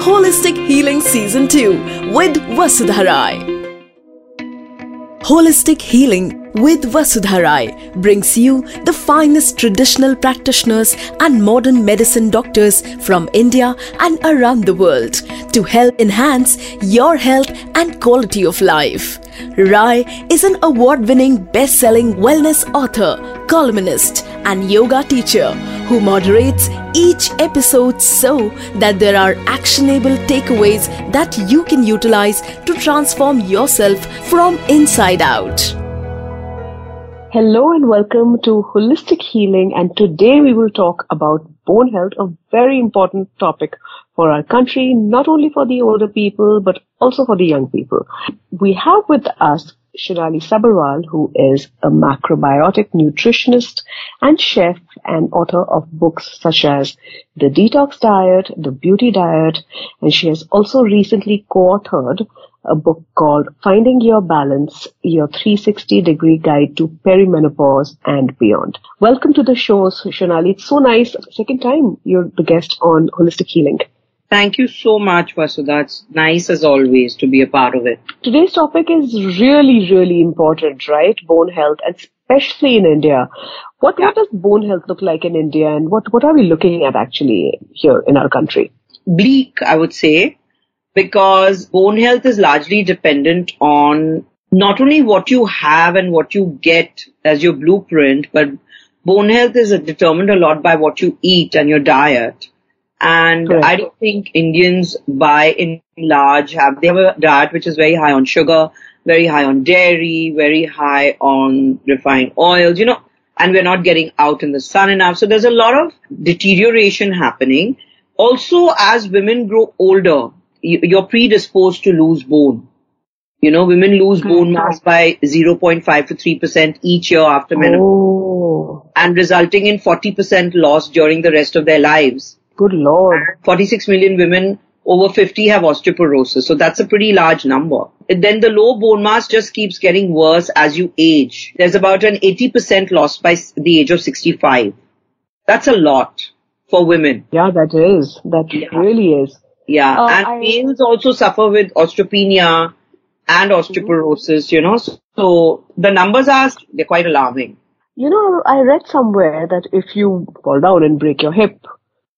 Holistic Healing Season 2 with Vasudha Rai. Holistic Healing with Vasudha Rai brings you the finest traditional practitioners and modern medicine doctors from India and around the world to help enhance your health and quality of life. Rai is an award winning best selling wellness author, columnist, and yoga teacher who moderates each episode so that there are actionable takeaways that you can utilize to transform yourself from inside out. Hello and welcome to Holistic Healing and today we will talk about bone health, a very important topic for our country, not only for the older people, but also for the young people. We have with us Shonali Sabherwal who is a macrobiotic nutritionist and chef and author of books such as The Detox Diet, The Beauty Diet, and she has also recently co-authored a book called Finding Your Balance, Your 360 Degree Guide to Perimenopause and Beyond. Welcome to the show, Shonali. It's so nice. Second time you're the guest on Holistic Healing. Thank you so much, Vasudha. It's nice as always to be a part of it. Today's topic is really, really important, right? Bone health, and especially in India. What, yeah. what does bone health look like in India and what, what are we looking at actually here in our country? Bleak, I would say because bone health is largely dependent on not only what you have and what you get as your blueprint, but bone health is determined a lot by what you eat and your diet. And right. I don't think Indians by in large have, they have a diet which is very high on sugar, very high on dairy, very high on refined oils, you know, and we're not getting out in the sun enough. So there's a lot of deterioration happening. Also, as women grow older, you're predisposed to lose bone. You know, women lose mm-hmm. bone mass by 0.5 to 3% each year after menopause. Oh. And resulting in 40% loss during the rest of their lives. Good lord. 46 million women over 50 have osteoporosis. So that's a pretty large number. Then the low bone mass just keeps getting worse as you age. There's about an 80% loss by the age of 65. That's a lot for women. Yeah, that is. That yeah. really is. Yeah, uh, and I, males also suffer with osteopenia and osteoporosis, you know. So, so the numbers are they're quite alarming. You know, I read somewhere that if you fall down and break your hip,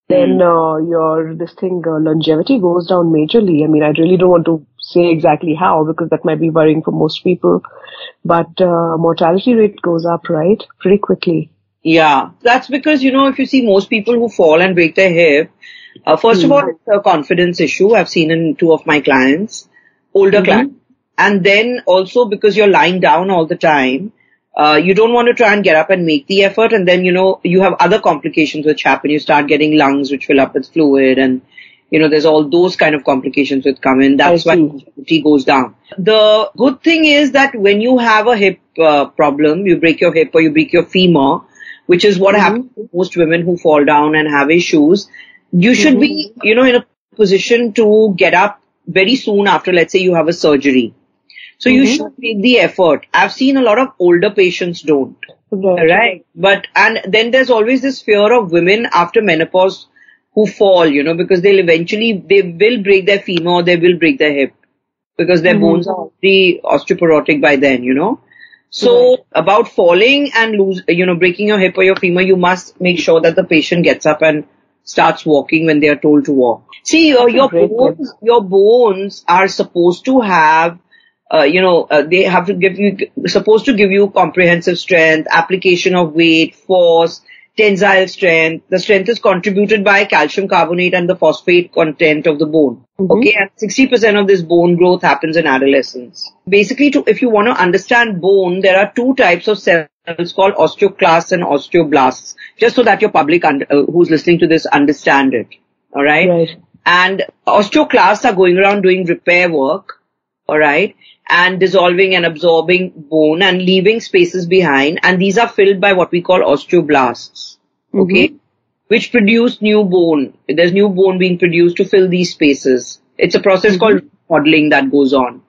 then hmm. uh, your this thing uh, longevity goes down majorly. I mean, I really don't want to say exactly how because that might be worrying for most people, but uh, mortality rate goes up, right, pretty quickly. Yeah, that's because you know if you see most people who fall and break their hip, uh, first mm-hmm. of all, hmm. it's a confidence issue I've seen in two of my clients, older mm-hmm. clients. And then also because you're lying down all the time, uh, you don't want to try and get up and make the effort. And then, you know, you have other complications which happen. You start getting lungs which fill up with fluid and, you know, there's all those kind of complications which come in. That's why T goes down. The good thing is that when you have a hip uh, problem, you break your hip or you break your femur, which is what mm-hmm. happens to most women who fall down and have issues you should mm-hmm. be, you know, in a position to get up very soon after, let's say you have a surgery. So mm-hmm. you should make the effort. I've seen a lot of older patients don't. Right. right. But, and then there's always this fear of women after menopause who fall, you know, because they'll eventually, they will break their femur or they will break their hip because their mm-hmm. bones are already osteoporotic by then, you know. So right. about falling and lose, you know, breaking your hip or your femur, you must make sure that the patient gets up and starts walking when they are told to walk. See, uh, your bones, your bones are supposed to have, uh, you know, uh, they have to give you, supposed to give you comprehensive strength, application of weight, force, tensile strength. The strength is contributed by calcium carbonate and the phosphate content of the bone. Mm-hmm. Okay, and 60% of this bone growth happens in adolescence. Basically, to, if you want to understand bone, there are two types of cells called osteoclasts and osteoblasts just so that your public uh, who's listening to this understand it. All right? right. And osteoclasts are going around doing repair work. All right. And dissolving and absorbing bone and leaving spaces behind. And these are filled by what we call osteoblasts. Mm-hmm. Okay. Which produce new bone. There's new bone being produced to fill these spaces. It's a process mm-hmm. called modeling that goes on.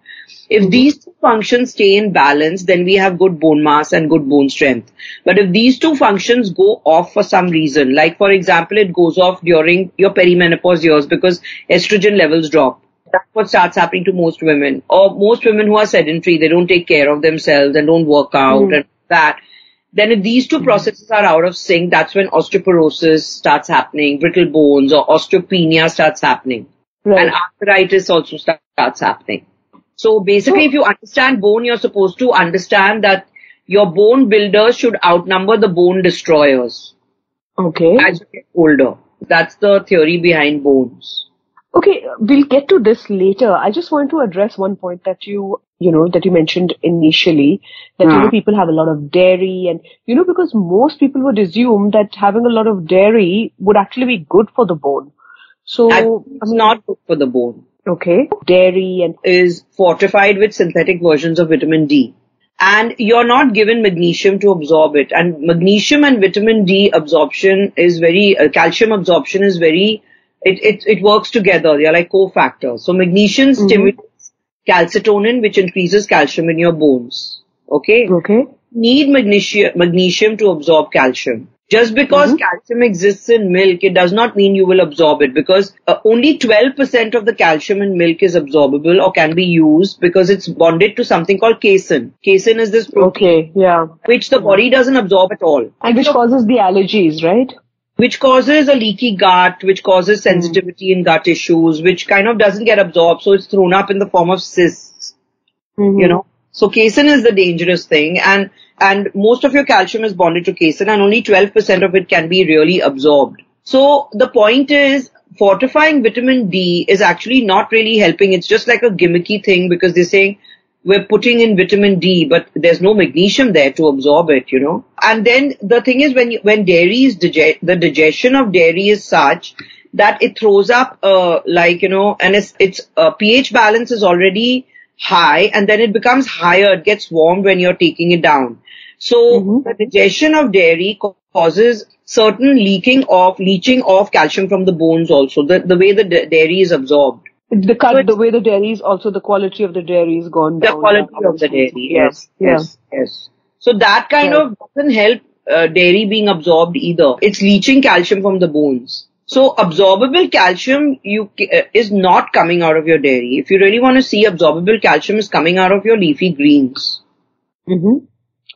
If mm-hmm. these two functions stay in balance, then we have good bone mass and good bone strength. But if these two functions go off for some reason, like for example, it goes off during your perimenopause years because estrogen levels drop. That's what starts happening to most women. Or most women who are sedentary, they don't take care of themselves and don't work out mm-hmm. and that. Then if these 2 mm-hmm. processes are out of sync, that's when osteoporosis starts happening, brittle bones or osteopenia starts happening. Right. And arthritis also starts happening. So basically, if you understand bone, you're supposed to understand that your bone builders should outnumber the bone destroyers. Okay. As you get older. That's the theory behind bones. Okay, we'll get to this later. I just want to address one point that you, you know, that you mentioned initially, that, you know, people have a lot of dairy and, you know, because most people would assume that having a lot of dairy would actually be good for the bone. So, it's not good for the bone. Okay. Dairy and is fortified with synthetic versions of vitamin D. And you're not given magnesium to absorb it. And magnesium and vitamin D absorption is very, uh, calcium absorption is very, it, it, it works together. They're like cofactors. So magnesium mm-hmm. stimulates calcitonin, which increases calcium in your bones. Okay? Okay. Need magnesium, magnesium to absorb calcium. Just because mm-hmm. calcium exists in milk, it does not mean you will absorb it because uh, only 12% of the calcium in milk is absorbable or can be used because it's bonded to something called casein. Casein is this protein. Okay, yeah. Which the body doesn't absorb at all. And which causes the allergies, right? Which causes a leaky gut, which causes mm. sensitivity mm. in gut issues, which kind of doesn't get absorbed, so it's thrown up in the form of cysts. Mm-hmm. You know? So casein is the dangerous thing and and most of your calcium is bonded to casein and only 12% of it can be really absorbed. So the point is fortifying vitamin D is actually not really helping. It's just like a gimmicky thing because they're saying we're putting in vitamin D, but there's no magnesium there to absorb it, you know. And then the thing is when you, when dairy is digest, the digestion of dairy is such that it throws up, uh, like, you know, and its, its uh, pH balance is already high and then it becomes higher. It gets warmed when you're taking it down. So mm-hmm. the digestion of dairy causes certain leaking of, leaching of calcium from the bones also, the, the way the dairy is absorbed. The, so the way the dairy is also the quality of the dairy is gone the down. The quality of the dairy, yes, yeah. yes, yes. So that kind of doesn't help uh, dairy being absorbed either. It's leaching calcium from the bones. So absorbable calcium you uh, is not coming out of your dairy. If you really want to see absorbable calcium is coming out of your leafy greens. Mm-hmm.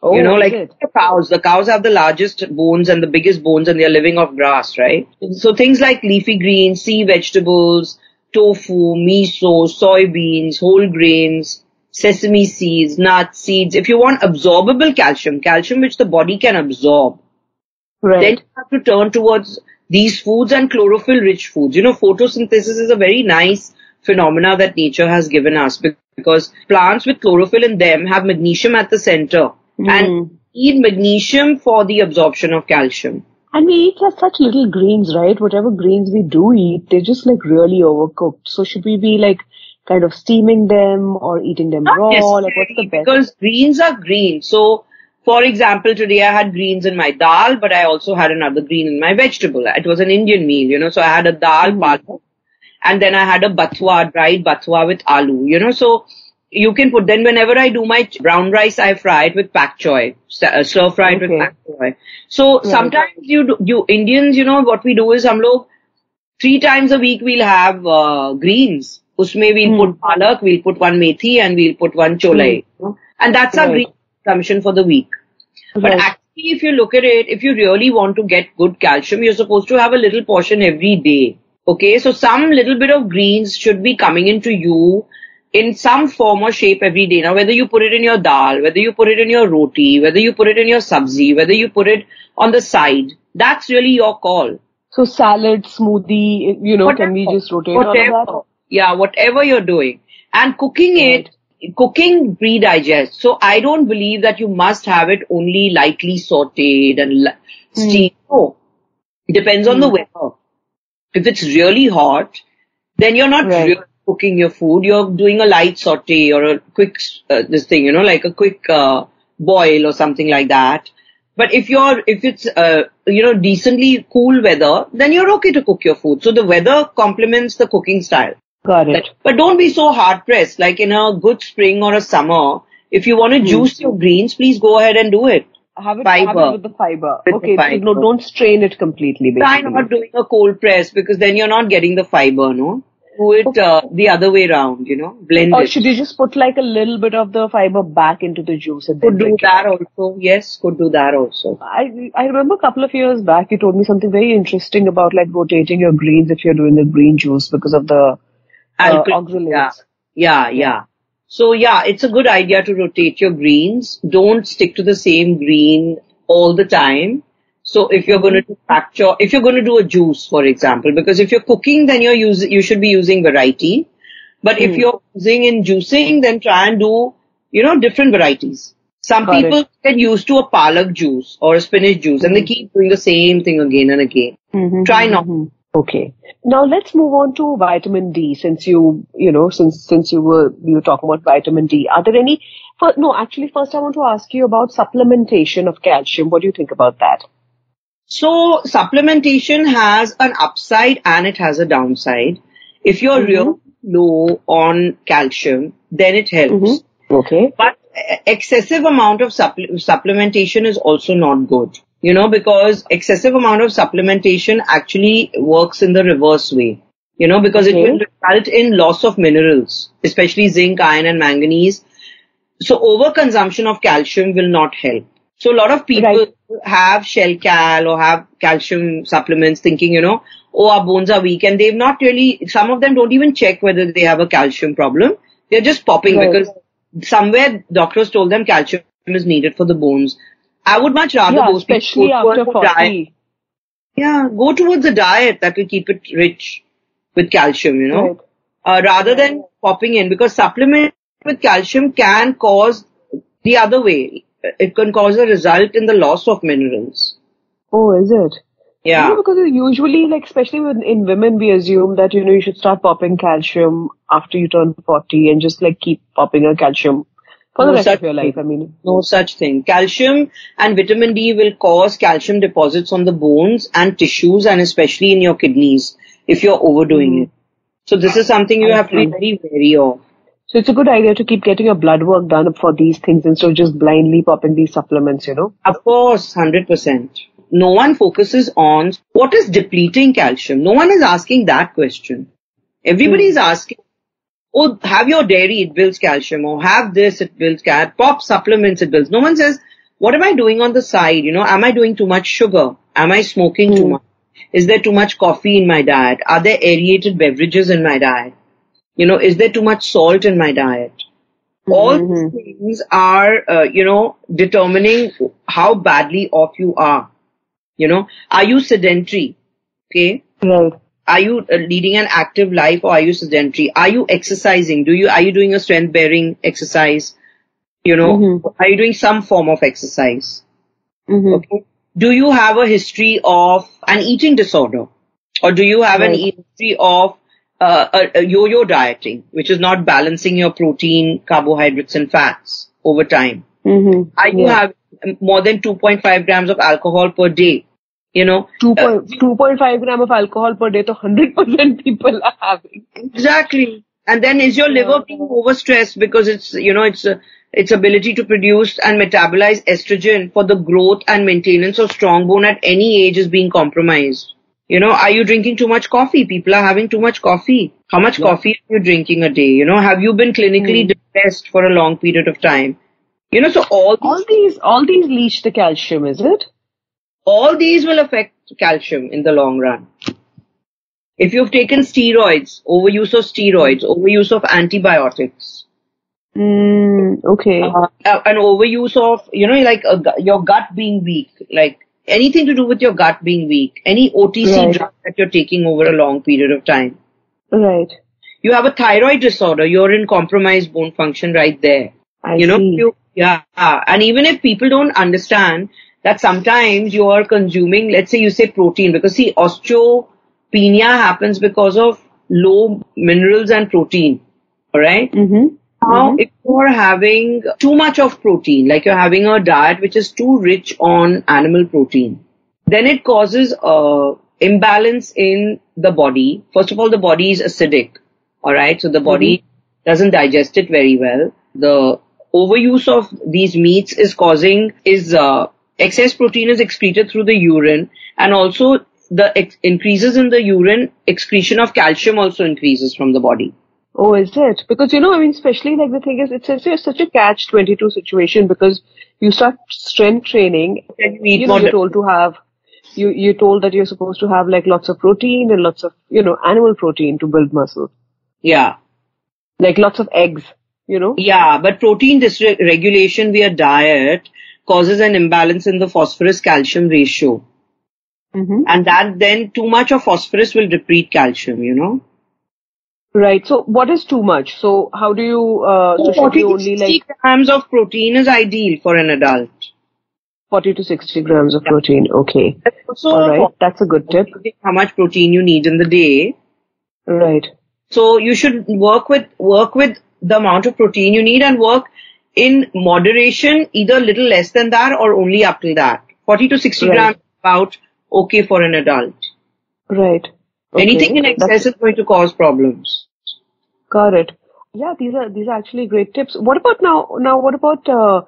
Oh, you know, like the cows, the cows have the largest bones and the biggest bones and they're living off grass, right? Mm-hmm. So things like leafy greens, sea vegetables, tofu, miso, soybeans, whole grains, sesame seeds, nuts, seeds. If you want absorbable calcium, calcium which the body can absorb, right. then you have to turn towards these foods and chlorophyll rich foods. You know, photosynthesis is a very nice phenomena that nature has given us because plants with chlorophyll in them have magnesium at the center mm. and need magnesium for the absorption of calcium. And we eat like such little greens, right? Whatever greens we do eat, they're just like really overcooked. So should we be like kind of steaming them or eating them Not raw? Like what's the best? Because greens are green. So for example, today I had greens in my dal, but I also had another green in my vegetable. It was an Indian meal, you know, so I had a dal, mm-hmm. and then I had a bathwa, dried bathwa with aloo, you know, so you can put, then whenever I do my brown rice, I fry it with pak choy, uh, stir fried okay. with pak choy. So right. sometimes you, do, you Indians, you know, what we do is hum log, three times a week we'll have uh, greens. Usme we'll mm. put palak, we'll put one methi and we'll put one cholai. Mm. And that's right. our green consumption for the week. Right. But actually if you look at it, if you really want to get good calcium, you're supposed to have a little portion every day. Okay, so some little bit of greens should be coming into you in some form or shape every day. Now, whether you put it in your dal, whether you put it in your roti, whether you put it in your sabzi, whether you put it on the side, that's really your call. So salad, smoothie, you know, whatever, can we just rotate whatever, all of that? Yeah, whatever you're doing. And cooking right. it, cooking pre-digest. So I don't believe that you must have it only lightly sauteed and steamed. Mm. No. It depends mm. on the hmm. weather. If it's really hot, then you're not right. really cooking your food, you're doing a light saute or a quick, uh, this thing, you know, like a quick, uh, boil or something like that. But if you're, if it's, uh, you know, decently cool weather, then you're okay to cook your food. So the weather complements the cooking style. Got it. But don't be so hard pressed. Like in a good spring or a summer, if you want to juice your greens, please go ahead and do it. Have it, have it with the fiber. With the okay, fiber. So no, don't strain it completely. Try not doing a cold press because then you're not getting the fiber, no? Do it uh, the other way round, you know, blend Or it. should you just put like a little bit of the fiber back into the juice and Could do drink it? that also. Yes, could do that also. I I remember a couple of years back you told me something very interesting about like rotating your greens if you're doing a green juice because of the uh, oxalates. Yeah, yeah. So yeah, it's a good idea to rotate your greens. Don't stick to the same green all the time. So if you're going to do factor, if you're going to do a juice, for example, because if you're cooking, then you're using, you should be using variety. But if you're using in juicing, then try and do, you know, different varieties. Some Got it. people get used to a palak juice or a spinach juice and they keep doing the same thing again and again. Mhm, Try not. mhm. Okay. Now let's move on to vitamin D since you, you know, since, since you were, you were talking about vitamin D. Are there any, for, no, actually first I want to ask you about supplementation of calcium. What do you think about that? So supplementation has an upside and it has a downside. If you're Mm-hmm. real low on calcium, then it helps. Mm-hmm. Okay. But excessive amount of supple- supplementation is also not good. You know, because excessive amount of supplementation actually works in the reverse way. You know, because it will result in loss of minerals, especially zinc, iron and manganese. So overconsumption of calcium will not help. So a lot of people Right. Have Shelcal or have calcium supplements thinking, you know, oh, our bones are weak and they've not really, some of them don't even check whether they have a calcium problem. They're just popping Right. because somewhere doctors told them calcium is needed for the bones. I would much rather Yeah, those people especially go after towards a diet. 40. Yeah, go towards a diet that will keep it rich with calcium, you know, Right. uh, rather than popping in because supplement with calcium can cause the other way. It can cause a result in the loss of minerals. Oh, is it? Yeah. You know, because usually, like, especially with, in women, we assume that, you know, you should start popping calcium after you turn 40 and just like keep popping a calcium for the rest of your life. I mean, No such thing. Calcium and vitamin D will cause calcium deposits on the bones and tissues and especially in your kidneys if you're overdoing hmm. it. So this is something you have to be very wary of. So it's a good idea to keep getting your blood work done for these things instead of just blindly popping these supplements, you know? Of course, 100%. No one focuses on what is depleting calcium. No one is asking that question. Everybody is hmm. asking, oh, have your dairy, it builds calcium, or have this, it builds calcium, pop supplements, it builds. No one says, what am I doing on the side? You know, am I doing too much sugar? Am I smoking too hmm. much? Is there too much coffee in my diet? Are there aerated beverages in my diet? You know, is there too much salt in my diet? All these things are, uh, you know, determining how badly off you are. You know, are you sedentary? Okay. Right. Are you uh, leading an active life or are you sedentary? Are you exercising? Do you, are you doing a strength bearing exercise? You know, Mhm. are you doing some form of exercise? Mm-hmm. Okay. Do you have a history of an eating disorder? Or do you have an history of uh, a, a yo-yo dieting, which is not balancing your protein, carbohydrates and fats over time? Mm-hmm. Are you have more than 2.5 grams of alcohol per day? You know, Two uh, point two point five gram of alcohol per day, so hundred percent people are having. exactly. And then is your liver being overstressed because it's, you know, it's, uh, its ability to produce and metabolize estrogen for the growth and maintenance of strong bone at any age is being compromised. You know, are you drinking too much coffee? People are having too much coffee. How much coffee are you drinking a day? You know, have you been clinically depressed for a long period of time? You know, so all these All these, all these leach the calcium, is it? all these will affect calcium in the long run. If you've taken steroids, overuse of steroids, overuse of antibiotics, Mm, okay. uh, an overuse of, you know, like a, your gut being weak, like anything to do with your gut being weak, any OTC Right. drug that you're taking over a long period of time. right. You have a thyroid disorder, you're in compromised bone function right there. I you know, see. you, yeah. And even if people don't understand that sometimes you are consuming, let's say you say protein, because see, osteopenia happens because of low minerals and protein. Alright? Mm-hmm. Now, if you're having too much of protein, like you're having a diet which is too rich on animal protein, then it causes a imbalance in the body. First of all, the body is acidic. Alright, so the body Mm-hmm. doesn't digest it very well. The overuse of these meats is causing, is, uh, excess protein is excreted through the urine and also the ex- increases in the urine excretion of calcium also increases from the body. Oh, is it? Because, you know, I mean, especially like the thing is, it's such a, such a catch-22 situation because you start strength training and you eat you know, you're told to have, you, you're told that you're supposed to have like lots of protein and lots of, you know, animal protein to build muscle. Yeah. Like lots of eggs, you know? Yeah, but protein dysregulation via diet causes an imbalance in the phosphorus calcium ratio. hmm And that then too much of phosphorus will deplete calcium, you know. Right. So what is too much? So how do you, uh, so should 40 you to only 60 like grams of protein is ideal for an adult. 40 to 60 grams of protein? Okay. Also, Alright. That's a good tip. how much protein you need in the day. Right. So you should work with, work with the amount of protein you need and work in moderation, either little less than that or only up till that. 40 to 60 Right. grams about okay for an adult. Right. Okay. Anything in That's- excess is going to cause problems. Got it. Yeah, these are these are actually great tips. What about now? Now, what about uh,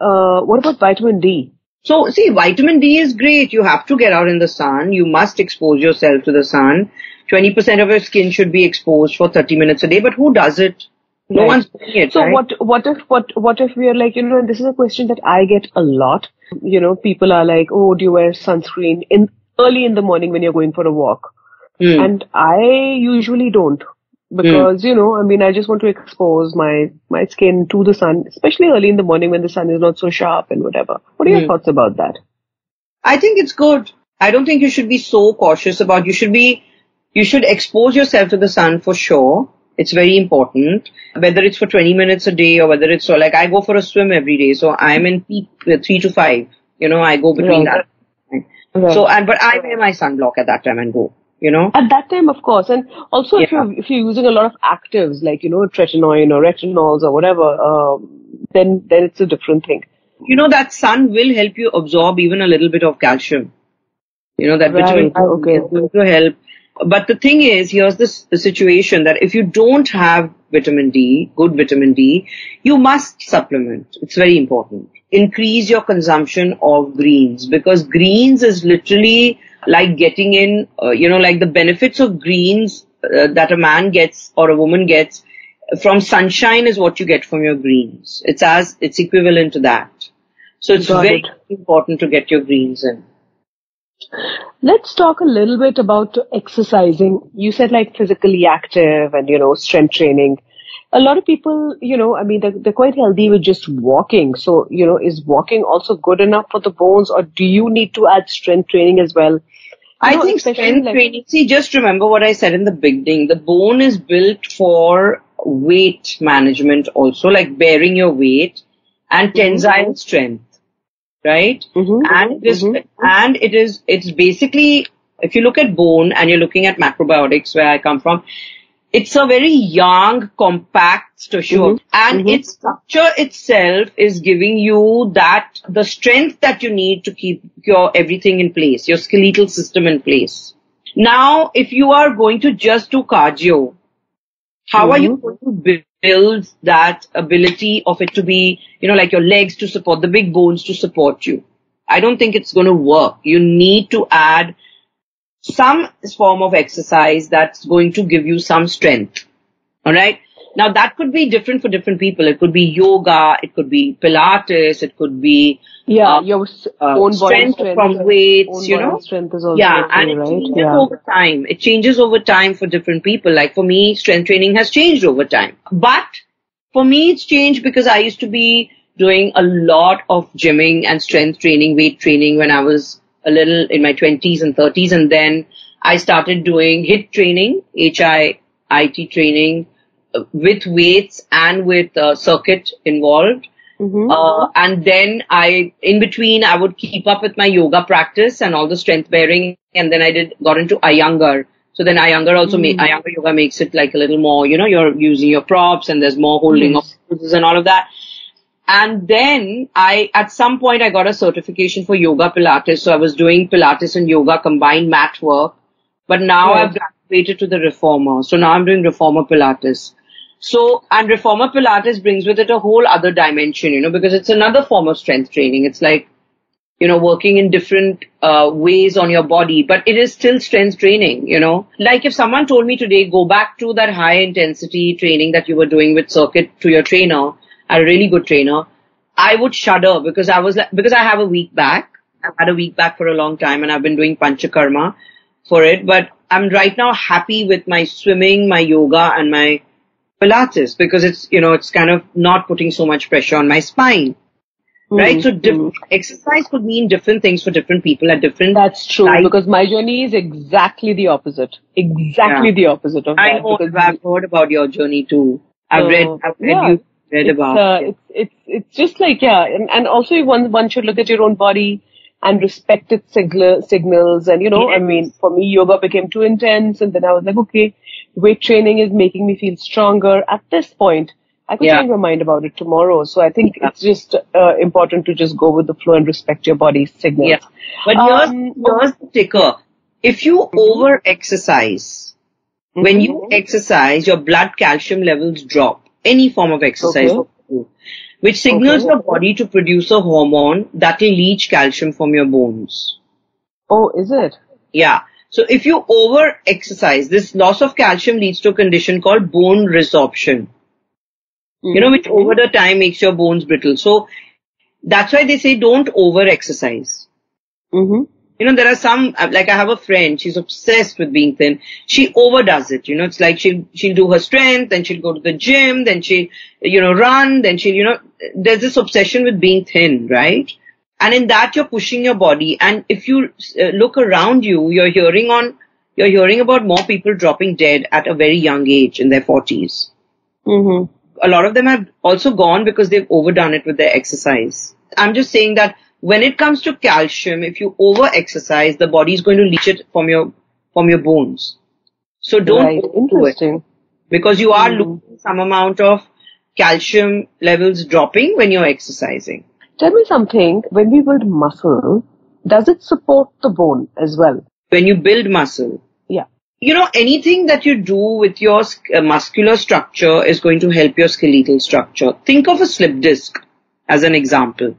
uh, what about vitamin D? So see, vitamin D is great. You have to get out in the sun. You must expose yourself to the sun. 20% of your skin should be exposed for 30 minutes a day, but who does it? No Right. one's doing it. So right? what what if what what if we are like you know? And this is a question that I get a lot. You know, people are like, "Oh, do you wear sunscreen in early in the morning when you're going for a walk?" Hmm. And I usually don't because you know, I mean, I just want to expose my my skin to the sun, especially early in the morning when the sun is not so sharp and whatever. What are your Hmm. thoughts about that? I think it's good. I don't think you should be so cautious about, you should be, you should expose yourself to the sun for sure. It's very important. Whether it's for 20 minutes a day or whether it's so like I go for a swim every day. So I'm in peak uh, three to five. You know, I go between Right. that. Right. So, and, but I wear my sunblock at that time and go, you know. At that time, of course, and also if you're if you're using a lot of actives like you know tretinoin or retinols or whatever, um, then then it's a different thing. you know that sun will help you absorb even a little bit of calcium. You know that vitamin Right, okay. is going to help. But the thing is, here's this the situation that if you don't have vitamin D, good vitamin D, you must supplement. It's very important. Increase your consumption of greens because greens is literally like getting in, uh, you know, like the benefits of greens uh, that a man gets or a woman gets from sunshine is what you get from your greens. It's as, it's equivalent to that. So it's Got very it. important to get your greens in. Let's talk a little bit about exercising. You said like physically active and you know strength training. A lot of people, you know, I mean, they're, they're quite healthy with just walking. So, you know, is walking also good enough for the bones, or do you need to add strength training as well? You I know, think strength like- training, see, just remember what I said in the beginning. The bone is built for weight management also, like bearing your weight and tensile strength, right? Mhm, And it is, mhm. and it is, it's basically, if you look at bone and you're looking at macrobiotics where I come from, it's a very young, compact tissue Mhm, and mhm. its structure itself is giving you that, the strength that you need to keep your everything in place, your skeletal system in place. Now, if you are going to just do cardio, how are you Mhm. going to build that ability of it to be, you know, like your legs to support, the big bones to support you? I don't think it's going to work. You need to add some form of exercise that's going to give you some strength. Alright? Now that could be different for different people. It could be yoga, it could be Pilates, it could be Yeah, uh, your uh, own body strength strength from weights, you know? strength is also yeah, okay, and it right? changes Yeah. over time. It changes over time for different people. Like for me, strength training has changed over time. But for me, it's changed because I used to be doing a lot of gymming and strength training, weight training when I was a little in my 20s and 30s. And then I started doing HIIT training, H-I-I-T training uh, with weights and with uh, circuit involved. Mhm. Uh, and then I, in between, I would keep up with my yoga practice and all the strength bearing. And then I did, got into Iyengar. So then Iyengar also make, Iyengar yoga makes it like a little more, you know, you're using your props and there's more holding of poses and all of that. And then I, at some point, I got a certification for yoga Pilates. So I was doing Pilates and yoga combined mat work But now right. I've graduated to the reformer. So now I'm doing reformer Pilates. So, and reformer Pilates brings with it a whole other dimension, you know, because it's another form of strength training. It's like, you know, working in different uh, ways on your body, but it is still strength training, you know. Like if someone told me today, go back to that high intensity training that you were doing with circuit to your trainer, a really good trainer, I would shudder because I was like, because I have a week back. I've had a week back for a long time and I've been doing panchakarma for it, but I'm right now happy with my swimming, my yoga and my Pilates because it's, you know, it's kind of not putting so much pressure on my spine. Mm-hmm. Right? So mm-hmm. exercise could mean different things for different people at different That's true because my journey is exactly the opposite. Exactly yeah. the opposite of I that. know, I've heard about your journey too. I've read, I've read yeah, you read it's, about uh, it. It's, it's, it's just like, yeah, and, and also one, one should look at your own body and respect its signal, signals. And, you know, yes. I mean, for me, yoga became too intense. And then I was like, okay, weight training is making me feel stronger. At this point, I could yeah. change my mind about it tomorrow. So I think yeah. it's just uh, important to just go with the flow and respect your body's signals. Yeah. But here's, um, here's the ticker. If you mm-hmm. over exercise, mm-hmm. when you mm-hmm. exercise, your blood calcium levels drop. Any form of exercise. Okay. Which signals okay. your body to produce a hormone that will leach calcium from your bones. Oh, is it? Yeah. So if you over exercise, this loss of calcium leads to a condition called bone resorption. Mm-hmm. You know, which over the time makes your bones brittle. So that's why they say don't over exercise. Mm-hmm. You know, there are some, like I have a friend, she's obsessed with being thin. She overdoes it. You know, it's like she'll, she'll do her strength, then she'll go to the gym, then she'll, you know, run, then she'll, you know, there's this obsession with being thin, right? And in that you're pushing your body. And if you uh, look around you, you're hearing on, you're hearing about more people dropping dead at a very young age in their 40s. Mm-hmm. A lot of them have also gone because they've overdone it with their exercise. I'm just saying that when it comes to calcium, if you over exercise, the body is going to leach it from your, from your bones. So don't right. Interesting. because you are mm. losing some amount of calcium levels dropping when you're exercising. Tell me something, when we build muscle, does it support the bone as well? When you build muscle? Yeah. You know, anything that you do with your uh, muscular structure is going to help your skeletal structure. Think of a slip disc as an example.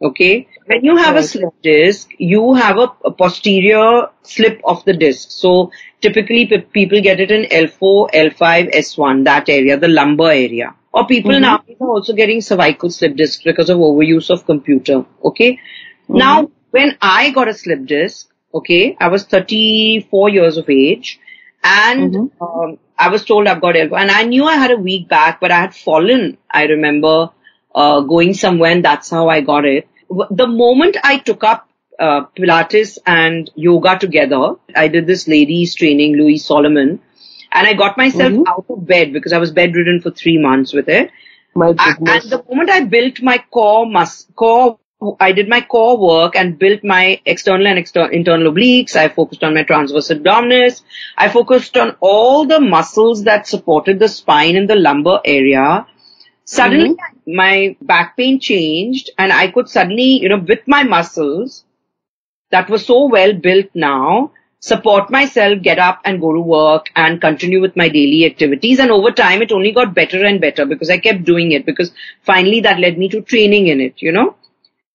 Okay. When you have right. a slip disc, you have a, a, posterior slip of the disc. So typically people get it in L4, L5, S1, that area, the lumbar area. Or people mm-hmm. now are also getting cervical slip discs because of overuse of computer. Okay. Mm-hmm. Now, when I got a slip disc, okay, I was 34 years of age and mm-hmm. um, I was told I've got elbow and I knew I had a weak back, but I had fallen. I remember uh, going somewhere and that's how I got it. The moment I took up uh, Pilates and yoga together, I did this ladies training, Louise Solomon, and I got myself mm-hmm. out of bed because I was bedridden for three months with it. My goodness. and the moment I built my core mus- core, I did my core work and built my external and external internal obliques. I focused on my transverse abdominis. I focused on all the muscles that supported the spine in the lumbar area. Suddenly mm-hmm. my back pain changed and I could suddenly, you know, with my muscles that were so well built now, support myself, get up and go to work and continue with my daily activities. And over time, it only got better and better because I kept doing it because finally that led me to training in it, you know.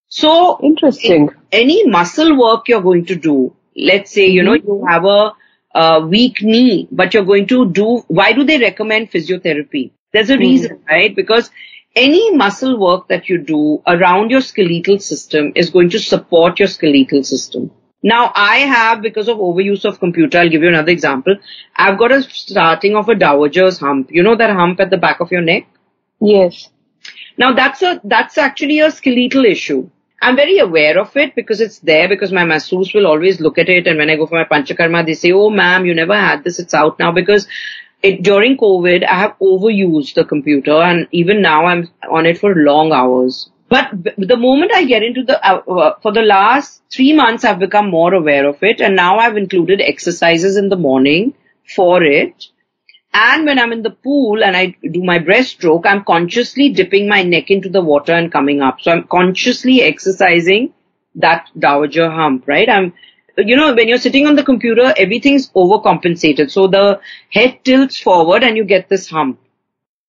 So interesting. Any muscle work you're going to do, let's say, you know, mm-hmm. you have a, a, weak knee, but you're going to do, why do they recommend physiotherapy? There's a reason, mm-hmm. right? Because any muscle work that you do around your skeletal system is going to support your skeletal system. Now I have, because of overuse of computer, I'll give you another example. I've got a starting of a dowager's hump. You know that hump at the back of your neck? Yes. Now that's a, that's actually a skeletal issue. I'm very aware of it because it's there because my masseuse will always look at it and when I go for my panchakarma, they say, oh ma'am, you never had this, it's out now because it, during COVID, I have overused the computer and even now I'm on it for long hours. But the moment I get into the, uh, uh, for the last three months, I've become more aware of it. And now I've included exercises in the morning for it. And when I'm in the pool and I do my breaststroke, I'm consciously dipping my neck into the water and coming up. So I'm consciously exercising that dowager hump, right? I'm, you know, when you're sitting on the computer, everything's overcompensated. So the head tilts forward and you get this hump.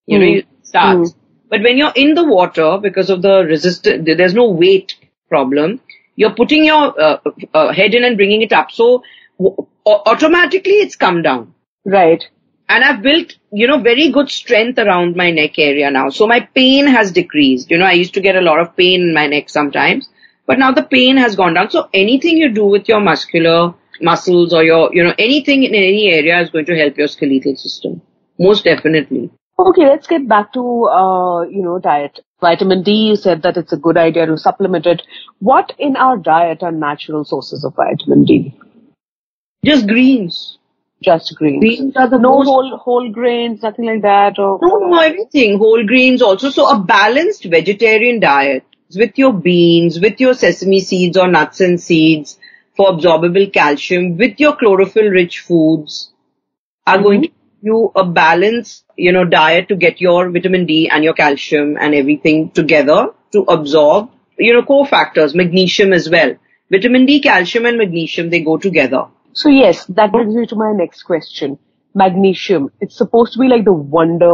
You know, Mm. it starts. But when you're in the water, because of the resistance, there's no weight problem. You're putting your uh, uh, head in and bringing it up. So w- automatically it's come down. Right. And I've built, you know, very good strength around my neck area now. So my pain has decreased. You know, I used to get a lot of pain in my neck sometimes, but now the pain has gone down. So anything you do with your muscular muscles or your, you know, anything in any area is going to help your skeletal system. Most definitely. Okay, let's get back to, uh, you know, diet. Vitamin D, you said that it's a good idea to supplement it. What in our diet are natural sources of vitamin D? Just greens. Just greens. Greens are the no most- whole whole grains, nothing like that. Or No, no, everything. Whole grains also. So a balanced vegetarian diet with your beans, with your sesame seeds or nuts and seeds for absorbable calcium, with your chlorophyll rich foods are going to give you a balanced, you know, diet to get your vitamin D and your calcium and everything together to absorb, you know, cofactors, magnesium as well. Vitamin D, calcium and magnesium, they go together. So yes, that brings me to my next question. Magnesium. It's supposed to be like the wonder,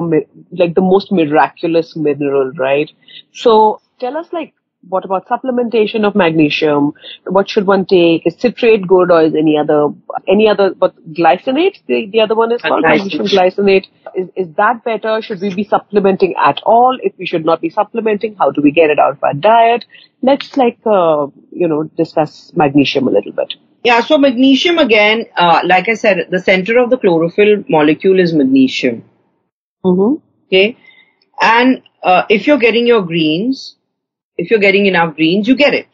like the most miraculous mineral, right? So tell us like, what about supplementation of magnesium? What should one take? Is citrate good or is any other, any other, but glycinate? The, the other one is called magnesium glycinate. Is, is that better? Should we be supplementing at all? If we should not be supplementing, how do we get it out of our diet? Let's like, uh, you know, discuss magnesium a little bit. Yeah, so magnesium again, uh, like I said, the center of the chlorophyll molecule is magnesium. Mm-hmm. Okay. And uh, if you're getting your greens, if you're getting enough greens, you get it.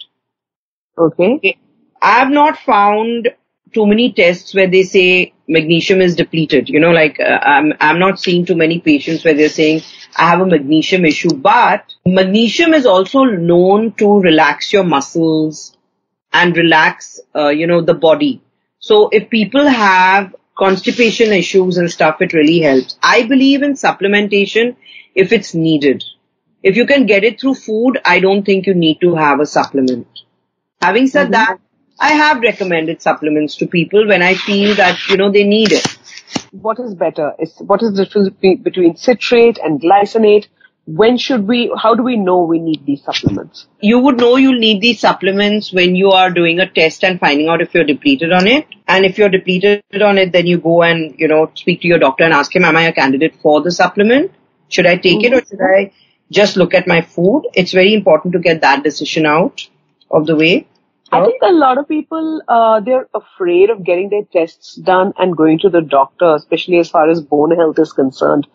Okay. Okay. I have not found too many tests where they say magnesium is depleted. You know, like uh, I'm I'm not seeing too many patients where they're saying I have a magnesium issue. But magnesium is also known to relax your muscles and relax, uh, you know, the body. So if people have constipation issues and stuff, it really helps. I believe in supplementation if it's needed. If you can get it through food, I don't think you need to have a supplement. Having said mm-hmm. that, I have recommended supplements to people when I feel that, you know, they need it. what is better? Is what is the difference between citrate and glycinate? When should we? How do we know we need these supplements? You would know you'll need these supplements when you are doing a test and finding out if you're depleted on it. And if you're depleted on it, then you go and, you know, speak to your doctor and ask him, am I a candidate for the supplement? Should I take it or mm-hmm. should I just look at my food? It's very important to get that decision out of the way. I think a lot of people uh, they're afraid of getting their tests done and going to the doctor, especially as far as bone health is concerned.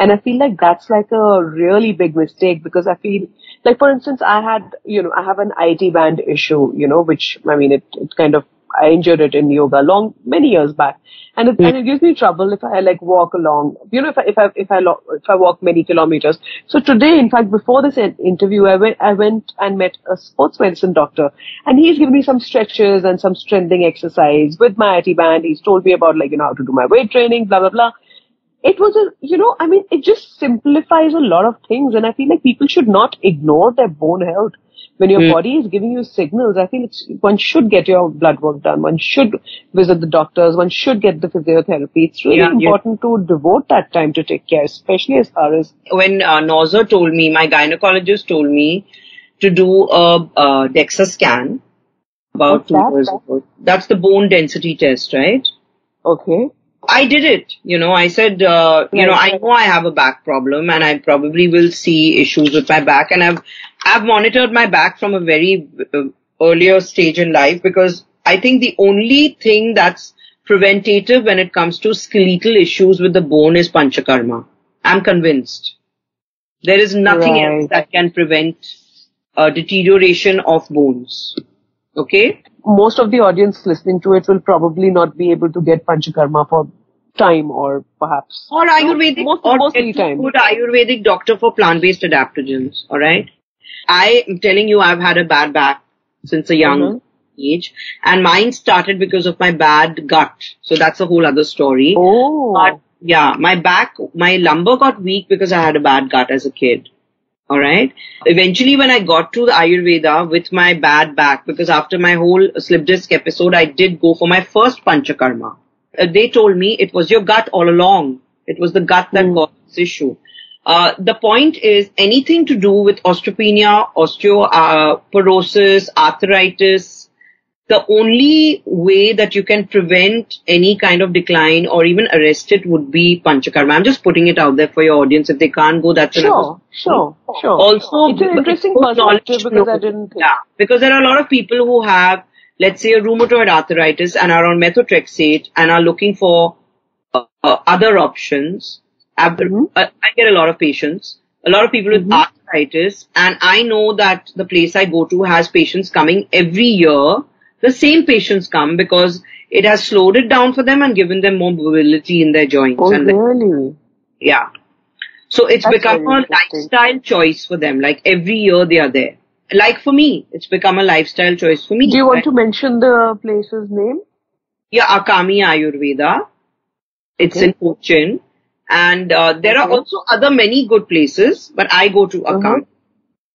And I feel like that's like a really big mistake because I feel like, for instance, I had, you know, I have an IT band issue, you know, which, I mean, it, it kind of, I injured it in yoga long, many years back. And it, and it gives me trouble if I like walk along, you know, if I, if I, if I, if I walk many kilometers. So today, in fact, before this interview, I went, I went and met a sports medicine doctor and he's given me some stretches and some strengthening exercise with my IT band. He's told me about like, you know, how to do my weight training, blah, blah, blah it was a, you know, I mean, it just simplifies a lot of things. And I feel like people should not ignore their bone health. When your Hmm. body is giving you signals, I feel it's, one should get your blood work done. One should visit the doctors. One should get the physiotherapy. It's really Yeah, yeah. important to devote that time to take care, especially as far as, When uh, Nozer told me, my gynecologist told me to do a, a DEXA scan about What's two that? years ago. That's the bone density test, right? okay. I did it. You know, I said, uh, you know, I know I have a back problem and I probably will see issues with my back and I've, I've monitored my back from a very uh, earlier stage in life because I think the only thing that's preventative when it comes to skeletal issues with the bone is panchakarma. I'm convinced. There is nothing Right. else that can prevent uh, deterioration of bones. Okay? Most of the audience listening to it will probably not be able to get panchakarma for time or perhaps. Or Ayurvedic, Most- or get time. good Ayurvedic doctor for plant-based adaptogens. All right. I am telling you, I've had a bad back since a young Mhm. age, and mine started because of my bad gut. So that's a whole other story. Oh. But yeah, my back, my lumbar got weak because I had a bad gut as a kid. Alright. Eventually when I got to the Ayurveda with my bad back, because after my whole slip disc episode, I did go for my first panchakarma. Uh, they told me it was your gut all along. It was the gut that Mm. caused this issue. Uh, the point is anything to do with osteopenia, osteoporosis, arthritis, the only way that you can prevent any kind of decline or even arrest it would be panchakarma. I'm just putting it out there for your audience. If they can't go, that's Sure, sure, sure. also it's an interesting perspective because I didn't think. yeah because there are a lot of people who have let's say a rheumatoid arthritis and are on methotrexate and are looking for uh, uh, other options Mhm. uh, I get a lot of patients a lot of people with Mhm. arthritis and I know that the place I go to has patients coming every year the same patients come because it has slowed it down for them and given them more mobility in their joints Oh, and their- really? yeah. So it's That's become a lifestyle choice for them. Like every year they are there. Like for me, it's become a lifestyle choice for me. Do you want Right? to mention the place's name? Yeah, Akami Ayurveda. It's Okay. in Cochin. And uh, there are also other many good places, but I go to Uh-huh. Akami.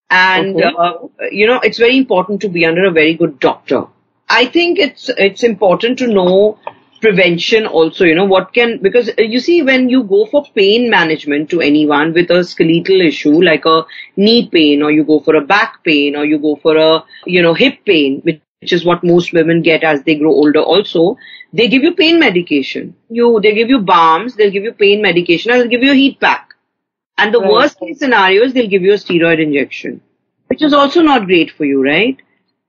And, Okay. uh, you know, it's very important to be under a very good doctor. I think it's, it's important to know prevention also, you know, what can, because uh, you see, when you go for pain management to anyone with a skeletal issue, like a knee pain, or you go for a back pain, or you go for a, you know, hip pain, which which is what most women get as they grow older also, they give you pain medication. You, they give you balms, they'll give you pain medication, and they'll give you a heat pack. And the Right. worst case scenario is they'll give you a steroid injection, which is also not great for you, right?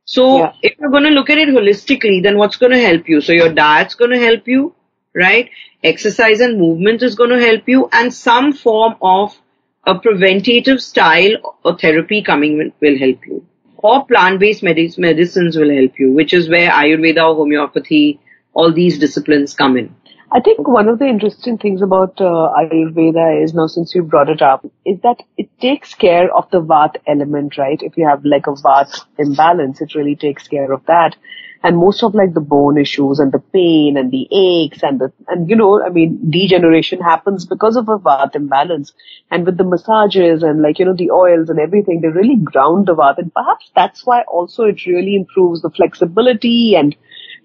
So Yeah. if you're going to look at it holistically, then what's going to help you? So your diet's going to help you, right? Exercise and movement is going to help you and some form of a preventative style or therapy coming will- will help you. Or plant-based medic- medicines will help you, which is where Ayurveda homeopathy, all these disciplines come in. I think one of the interesting things about uh, Ayurveda is now, since you brought it up, is that it takes care of the Vat element, right? If you have like a Vat imbalance, it really takes care of that. And most of like the bone issues and the pain and the aches and the, and you know, I mean, degeneration happens because of a Vat imbalance. And with the massages and like, you know, the oils and everything, they really ground the Vat. And perhaps that's why also it really improves the flexibility and,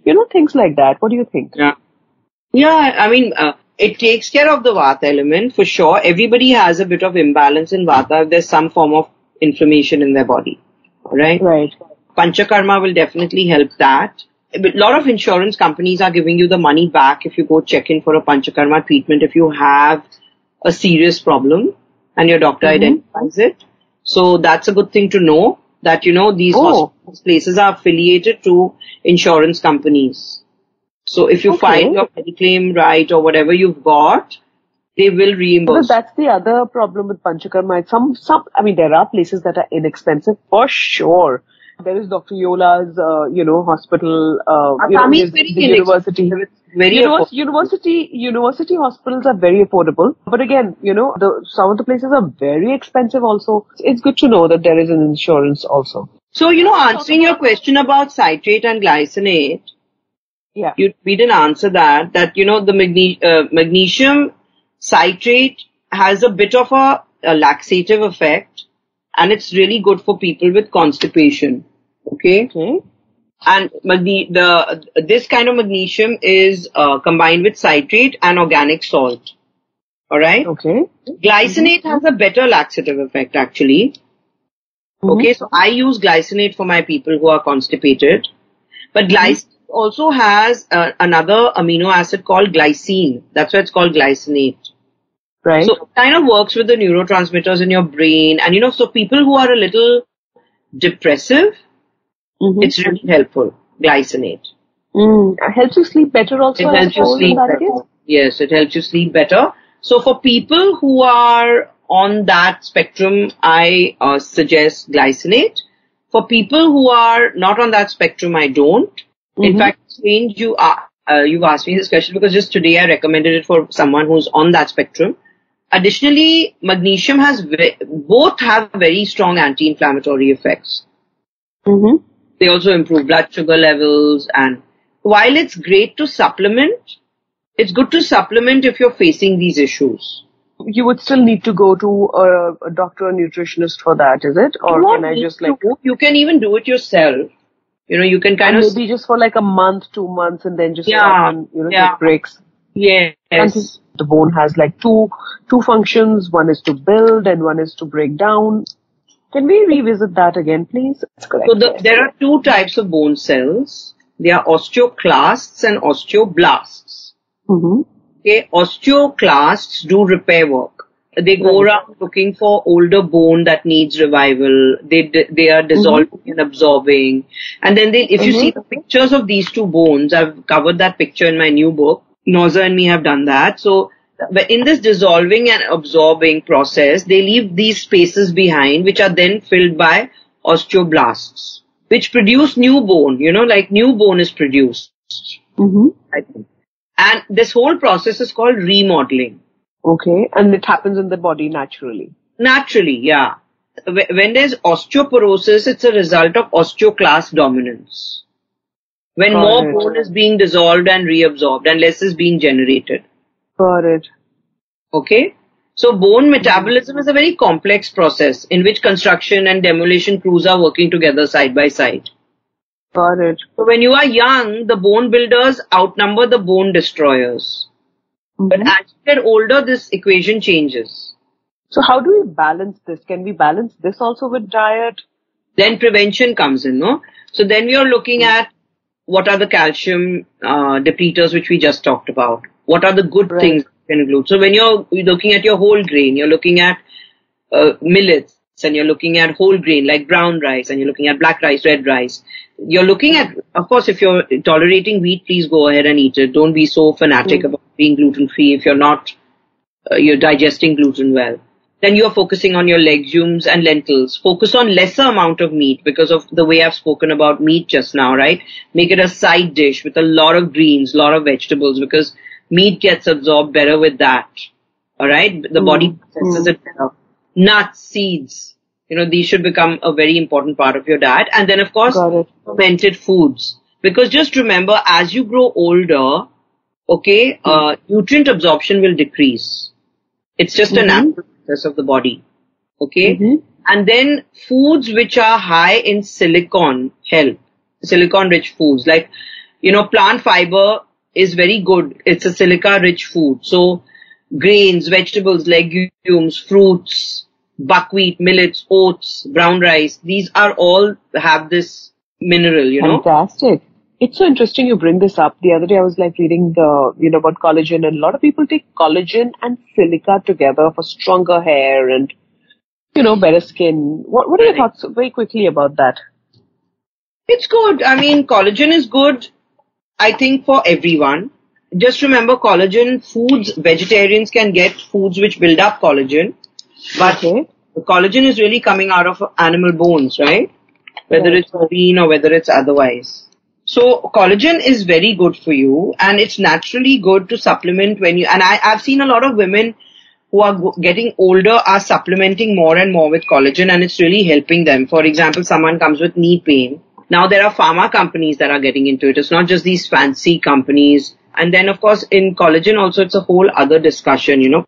you know, things like that. What do you think? Yeah. Yeah, I mean, uh, it takes care of the Vata element for sure. Everybody has a bit of imbalance in Vata if there's some form of inflammation in their body, right? Right. Panchakarma will definitely help that. A lot of insurance companies are giving you the money back if you go check in for a Panchakarma treatment if you have a serious problem and your doctor Mhm. identifies it. So that's a good thing to know that, you know, these Oh. places are affiliated to insurance companies. So if you Okay. find your claim right or whatever you've got, they will reimburse. But reimburse. that's the other problem with Panchakarma. Some, some, I mean, there are places that are inexpensive for sure. There is Dr. Yola's, uh, you know, hospital, uh, you know, is very the university. very Univers- university, university hospitals are very affordable. But again, you know, the, some of the places are very expensive also. It's good to know that there is an insurance also. So, you know, answering your question about citrate and glycinate, Yeah. you, we didn't answer that, that, you know, the magne- uh, magnesium citrate has a bit of a, a laxative effect and it's really good for people with constipation. Okay. Okay. And magne- the, this kind of magnesium is uh, combined with citrate and organic salt. Alright? Okay. Glycinate has a better laxative effect actually. Mhm. Okay, so I use glycinate for my people who are constipated. But glycinate also has uh, another amino acid called glycine. That's why it's called glycinate. Right. So it kind of works with the neurotransmitters in your brain. And you know, so people who are a little depressive, Mhm. it's really helpful. Glycinate. Mm. Helps you sleep better also. It helps you sleep better. case? Yes, it helps you sleep better. So for people who are on that spectrum, I uh, suggest glycinate. For people who are not on that spectrum, I don't. In Mhm. fact, strange you are, uh, you've asked me this question because just today I recommended it for someone who's on that spectrum. Additionally, magnesium has ve- both have very strong anti-inflammatory effects. Mhm. They also improve blood sugar levels and while it's great to supplement, it's good to supplement if you're facing these issues. You would still need to go to a, a doctor or nutritionist for that, is it? Or You can I just like go- you can even do it yourself. You know, you can kind and of maybe just for like a month, two months, and then just Yeah, and you know yeah. take breaks? yes. And the bone has like two two functions. One is to build and one is to break down. Can we revisit that again, please? So the, there are two types of bone cells. They are osteoclasts and osteoblasts. Mhm. Okay, osteoclasts do repair work. They go around looking for older bone that needs revival. They they are dissolving and absorbing. And then they, if you see the pictures of these two bones, I've covered that picture in my new book. Nozer and me have done that. So but in this dissolving and absorbing process, they leave these spaces behind, which are then filled by osteoblasts, which produce new bone. You know, like new bone is produced. Mhm. I think. And this whole process is called remodeling. Okay, and it happens in the body naturally. Naturally, yeah. When there's osteoporosis, it's a result of osteoclast dominance. When Got more it. bone is being dissolved and reabsorbed and less is being generated. Got it. Okay? So bone mm-hmm. metabolism is a very complex process in which construction and demolition crews are working together side by side. Got it. So when you are young, the bone builders outnumber the bone destroyers. But Mhm. as you get older, this equation changes. So how do we balance this? Can we balance this also with diet? then prevention comes in, no? So then we are looking at what are the calcium uh, depleters which we just talked about. What are the good Right. things you can include? So when you're looking at your whole grain, you're looking at uh, millets and you're looking at whole grain like brown rice and you're looking at black rice, red rice. You're looking at, of course, if you're tolerating wheat, please go ahead and eat it. Don't be so fanatic about being gluten free if you're not, uh, you're digesting gluten well. Then you're focusing on your legumes and lentils. Focus on lesser amount of meat because of the way I've spoken about meat just now, right? Make it a side dish with a lot of greens, lot of vegetables because meat gets absorbed better with that. Alright? The body processes it better. Nuts, seeds, you know, these should become a very important part of your diet. And then of course, fermented foods. Because just remember, as you grow older, okay, uh, nutrient absorption will decrease. It's just a natural process of the body. Okay? Mhm. And then foods which are high in silicon help. Silicon rich foods. Like, you know, plant fiber is very good. It's a silica rich food. So grains, vegetables, legumes, fruits, buckwheat, millets, oats, brown rice, these are all have this mineral, you know. Fantastic. It's so interesting you bring this up. The other day I was like reading the, you know, about collagen and a lot of people take collagen and silica together for stronger hair and, you know, better skin. What, what are your thoughts very quickly about that? It's good. I mean, collagen is good, I think, for everyone. Just remember collagen foods, vegetarians can get foods which build up collagen, but Okay. collagen is really coming out of animal bones, right? Whether Right, it's marine or whether it's otherwise. So collagen is very good for you and it's naturally good to supplement when you, and I, I've seen a lot of women who are getting older are supplementing more and more with collagen and it's really helping them. For example, someone comes with knee pain. Now there are pharma companies that are getting into it. It's not just these fancy companies. And then of course in collagen also it's a whole other discussion, you know.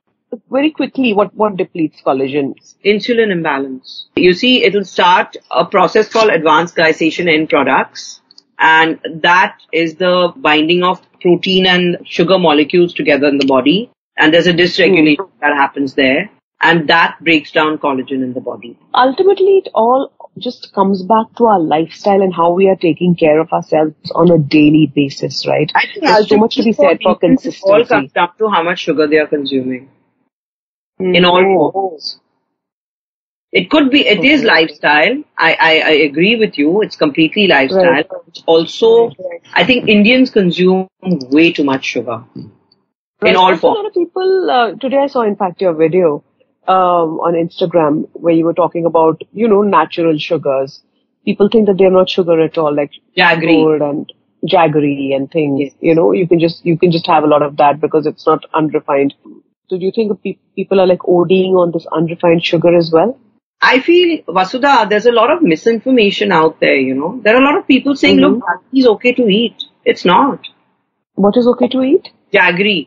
Very quickly, what, what depletes collagen? Insulin imbalance. You see, it'll start a process called advanced glycation end products. And that is the binding of protein and sugar molecules together in the body. And there's a dysregulation hmm. that happens there. And that breaks down collagen in the body. Ultimately, it all just comes back to our lifestyle and how we are taking care of ourselves on a daily basis, right? I think There's so much to be said for people, it all consistency. comes down to how much sugar they are consuming hmm. in all forms. It could be, it is lifestyle. I, I, I agree with you. It's completely lifestyle. Right. It's also, I think Indians consume way too much sugar in all Also, A lot of people, uh, today I saw in fact your video, um, on Instagram where you were talking about, you know, natural sugars. People think that they're not sugar at all, like Jaggery. gold and jaggery and things. Yes. You know, you can just, you can just have a lot of that because it's not unrefined. So do you think pe- people are like ODing on this unrefined sugar as well? I feel, Vasudha, there's a lot of misinformation out there, you know. There are a lot of people saying, Mhm. look, jaggery is okay to eat. It's not. What is okay to eat? Jaggery.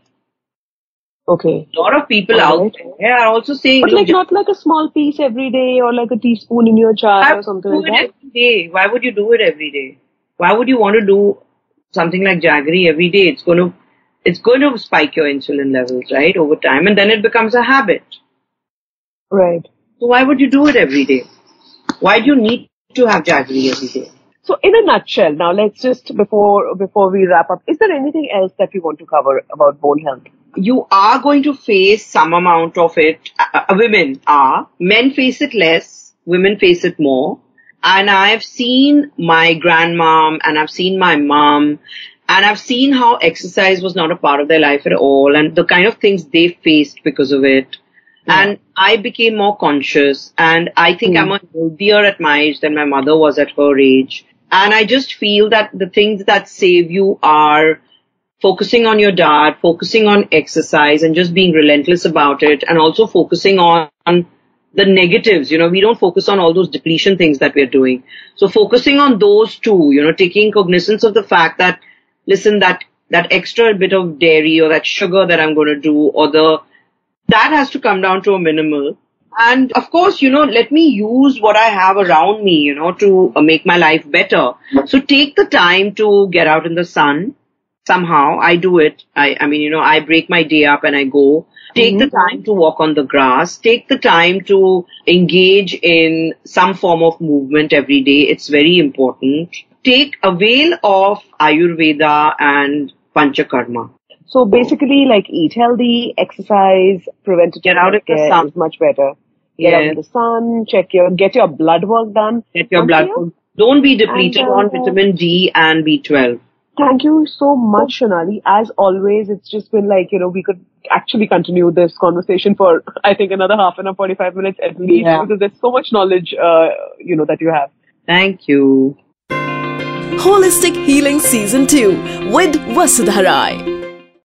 Okay. A lot of people All out right. there are also saying, But "Look, like not like a small piece every day or like a teaspoon in your chai or something you like do that. every day? Why would you do it every day? Why would you want to do something like jaggery every day? It's going to, it's going to spike your insulin levels, right, over time, and then it becomes a habit. Right. So why would you do it every day? Why do you need to have jaggery every day? So in a nutshell, now let's just before before we wrap up, is there anything else that we want to cover about bone health? You are going to face some amount of it. Uh, uh, women are. Men face it less. Women face it more. And I've seen my grandmom and I've seen my mom and I've seen how exercise was not a part of their life at all and the kind of things they faced because of it. And I became more conscious and I think hmm. I'm a healthier at my age than my mother was at her age. And I just feel that the things that save you are focusing on your diet, focusing on exercise and just being relentless about it and also focusing on the negatives. You know, we don't focus on all those depletion things that we're doing. So focusing on those two, you know, taking cognizance of the fact that, listen, that, that extra bit of dairy or that sugar that I'm going to do or the, that has to come down to a minimal. And of course, you know, let me use what I have around me, you know, to uh, make my life better. So take the time to get out in the sun. Somehow I do it. I, I mean, you know, I break my day up and I go. Take the time to walk on the grass. Take the time to engage in some form of movement every day. It's very important. Take avail of Ayurveda and Panchakarma. So basically, like eat healthy, exercise, preventative Get out of the sun. is much better. Get out Yes. in the sun, check your get your blood work done. Get your Once blood. a year. Don't be depleted And, uh, on vitamin D and B12. Thank you so much, Shonali. As always, it's just been like, you know, we could actually continue this conversation for, I think, another half an hour, 45 minutes at least, Yeah. because there's so much knowledge, uh, you know, that you have. Thank you. Holistic Healing Season 2 with Vasudha Rai.